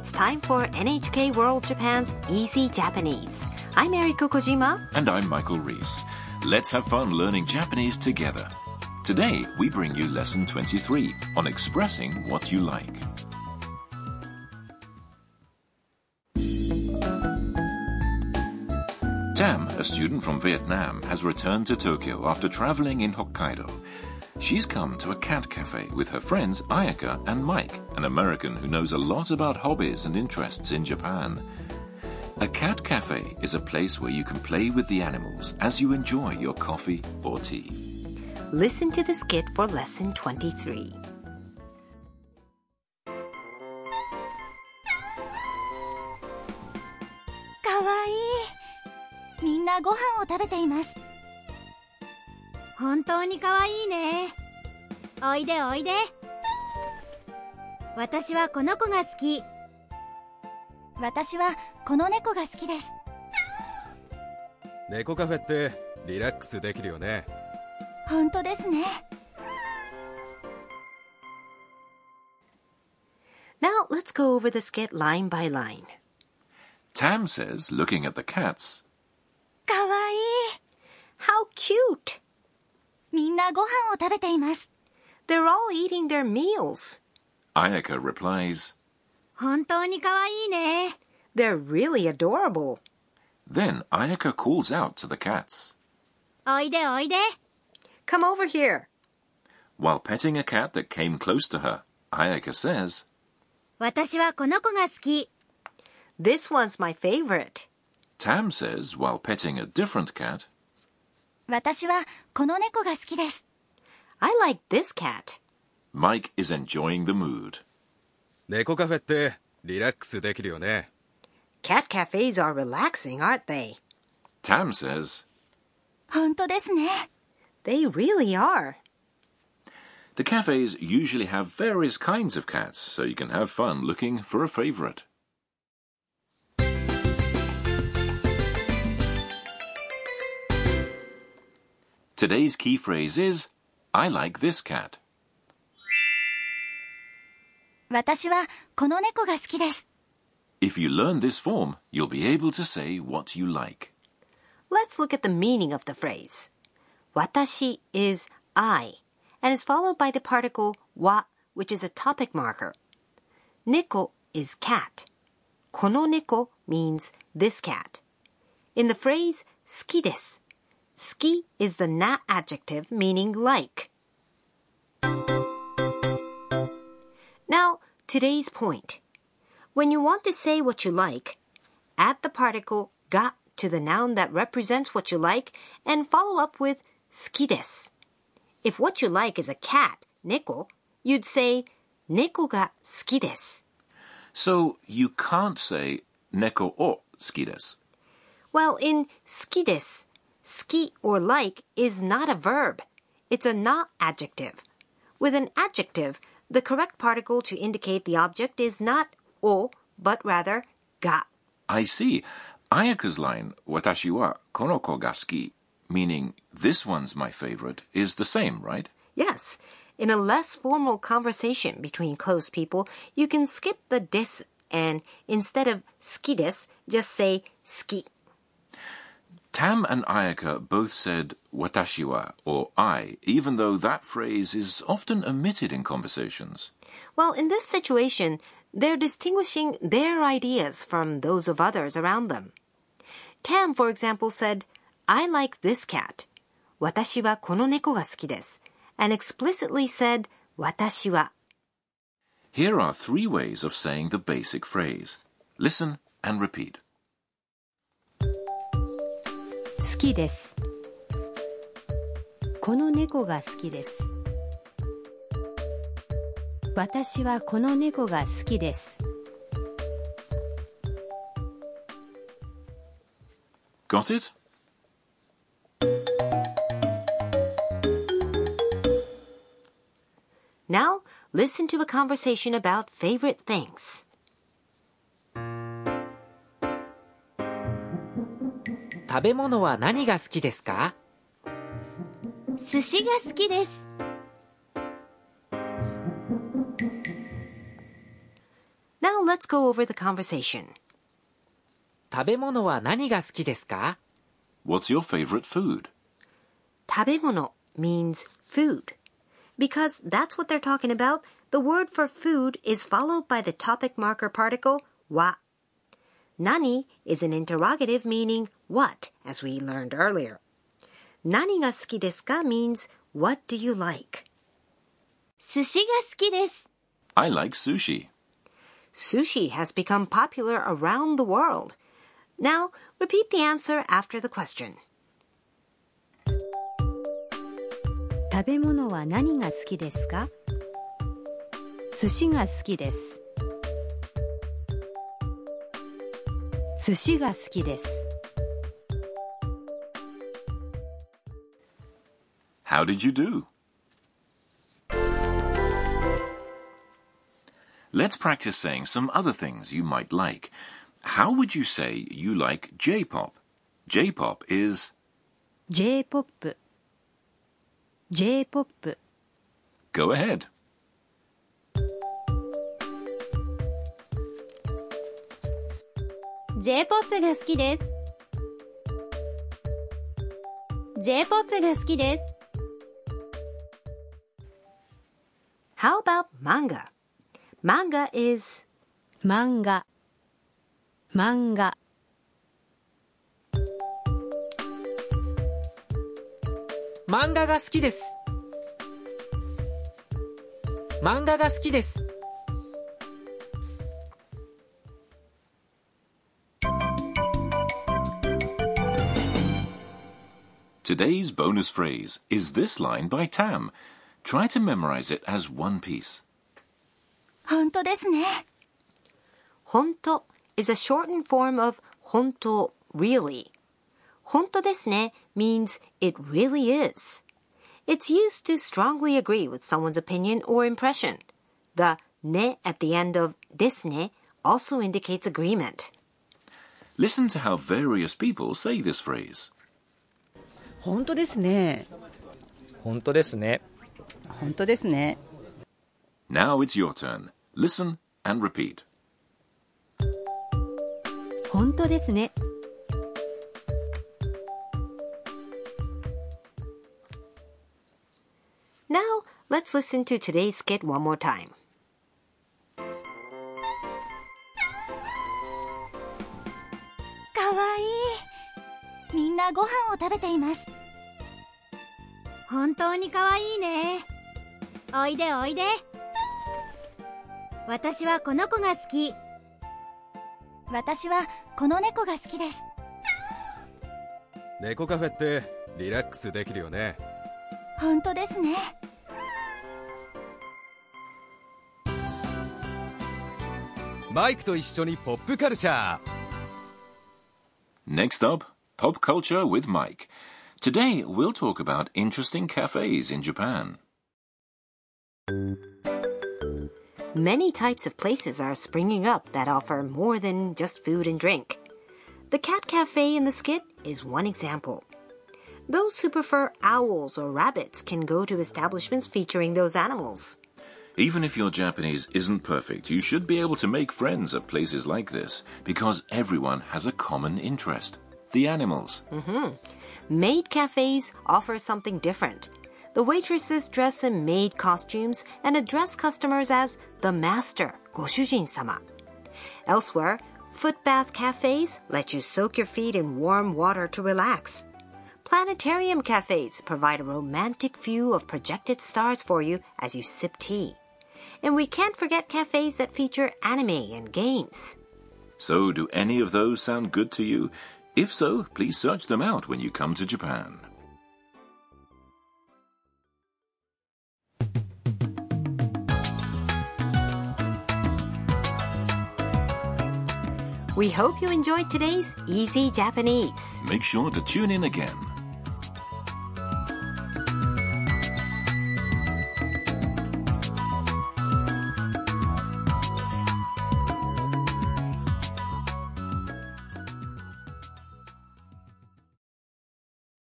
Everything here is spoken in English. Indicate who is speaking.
Speaker 1: it's time for NHK World Japan's Easy Japanese. I'm Eriko Kojima.
Speaker 2: And I'm Michael Reese. Let's have fun learning Japanese together. Today, we bring you lesson 23 on expressing what you like. Tam, a student from Vietnam, has returned to Tokyo after traveling in Hokkaido. She's come to a cat cafe with her friends Ayaka and Mike, an American who knows a lot about hobbies and interests in Japan. A cat cafe is a place where you can play with the animals as you enjoy your coffee or tea.
Speaker 1: Listen to the skit for lesson 23.
Speaker 3: かわいいみんなご飯を食べています 本当にかわいいねおいでおいで私はこの子が好き私はこの猫が好きです
Speaker 4: 猫カフェってリラックスできるよね
Speaker 3: 本当ですね
Speaker 1: Now let's go over the skit line by line.
Speaker 2: Tam says, looking at the cats,
Speaker 3: かわいい
Speaker 1: How cute!
Speaker 3: みんなご飯を食べています
Speaker 1: They're all eating their meals.
Speaker 2: Ayaka replies.
Speaker 3: 本当にかわいいね
Speaker 1: They're really adorable.
Speaker 2: Then Ayaka calls out to the cats.
Speaker 3: おいでおいで
Speaker 1: Come over here.
Speaker 2: While petting a cat that came close to her, Ayaka says,
Speaker 3: 私はこの子が好き
Speaker 1: This one's my favorite.
Speaker 2: Tam says while petting a different cat,
Speaker 3: 私はこの猫が好きです
Speaker 1: I like this cat.
Speaker 2: Mike is enjoying the mood.
Speaker 4: 猫カフェってリラックスできるよね
Speaker 1: Cat cafes are relaxing, aren't they?
Speaker 2: Tam says,
Speaker 3: 本当ですね
Speaker 1: They really are.
Speaker 2: The cafes usually have various kinds of cats, so you can have fun looking for a favorite. Today's key phrase is, I like this cat.
Speaker 3: 私はこの猫が好きです
Speaker 2: If you learn this form, you'll be able to say what you like.
Speaker 1: Let's look at the meaning of the phrase. Watashi is I and is followed by the particle wa, which is a topic marker. Neko is cat. Kono neko means this cat. In the phrase 好きです, 好き is the na adjective meaning like. Now, today's point. When you want to say what you like, add the particle ga to the noun that represents what you like and follow up with 好きです. If what you like is a cat, neko, you'd say 猫が好きです.
Speaker 2: So you can't say neko o ski desu.
Speaker 1: Well, in 好きです, Ski or like is not a verb. It's a na adjective. With an adjective, the correct particle to indicate the object is not o, but rather ga.
Speaker 2: I see. Ayaka's line, watashi wa konoko ga ski, meaning this one's my favorite, is the same, right?
Speaker 1: Yes. In a less formal conversation between close people, you can skip the des and instead of ski des, just say ski.
Speaker 2: Tam and Ayaka both said watashi wa or I, even though that phrase is often omitted in conversations.
Speaker 1: Well, in this situation, they're distinguishing their ideas from those of others around them. Tam, for example, said, I like this cat. 私はこの猫が好きです. And explicitly said, 私は.
Speaker 2: Here are three ways of saying the basic phrase. Listen and repeat.
Speaker 5: 好きですこの猫が好きです私はこの猫が好きです
Speaker 2: Got it?
Speaker 1: Now, listen to a conversation about favorite things.
Speaker 6: 食べ物は何が好きですか
Speaker 3: 寿司が好きです
Speaker 1: Now let's go over the conversation.
Speaker 6: 食べ物は何が好きですか
Speaker 2: What's your favorite food?
Speaker 1: 食べ物 means food. Because that's what they're talking about, the word for food is followed by the topic marker particle wa. Nani is an interrogative meaning what, as we learned earlier. Nani ga suki desu ka means what do you like?
Speaker 3: 寿司が好きです。
Speaker 2: I like sushi.
Speaker 1: Sushi has become popular around the world. Now, repeat the answer after the question.
Speaker 5: 食べ物は何が好きですか寿司が好きです寿司が好きです
Speaker 2: How did you do? Let's practice saying some other things you might like. How would you say you like J-pop? J-pop is
Speaker 5: J-POP J-POP
Speaker 2: go ahead.
Speaker 3: ー J-POP が好きです。J-POP が好きです。
Speaker 1: How about manga? Manga is
Speaker 5: 漫画漫画
Speaker 6: 漫画が好きです。漫画が好きです。
Speaker 2: Today's bonus phrase is this line by Tam. Try to memorize it as one piece.
Speaker 3: 本当ですね。
Speaker 1: honto is a shortened form of honto really. Honto desu ne means it really is. It's used to strongly agree with someone's opinion or impression. The ne at the end of desu ne also indicates agreement.
Speaker 2: Listen to how various people say this phrase.
Speaker 7: 本当ですね。
Speaker 8: 本当ですね。
Speaker 7: 本当ですね。
Speaker 2: Now it's your turn. Listen and repeat.
Speaker 5: 本当ですね
Speaker 1: Now, let's listen to today's skit one more time.
Speaker 3: かわいい。みんなご飯を食べています。本当にかわいいね。おいでおいで。私はこの子が好き。私はこの猫が好きです。
Speaker 4: 猫カフェってリラックスできるよね
Speaker 3: 本当ですね。
Speaker 4: マイクと一緒にポップカルチャー
Speaker 2: Next up, pop culture with Mike. Today, we'll talk about interesting cafes in Japan.
Speaker 1: Many types of places are springing up that offer more than just food and drink. The Cat Cafe in the skit is one example. Those who prefer owls or rabbits can go to establishments featuring those animals.
Speaker 2: Even if your Japanese isn't perfect, you should be able to make friends at places like this because everyone has a common interest the animals. Mm -hmm.
Speaker 1: Maid cafes offer something different. The waitresses dress in maid costumes and address customers as the master, goshujin sama. Elsewhere, foot bath cafes let you soak your feet in warm water to relax. Planetarium cafes provide a romantic view of projected stars for you as you sip tea. And we can't forget cafes that feature anime and games.
Speaker 2: So, do any of those sound good to you? If so, please search them out when you come to Japan.
Speaker 1: We hope you enjoyed today's Easy Japanese.
Speaker 2: Make sure to tune in again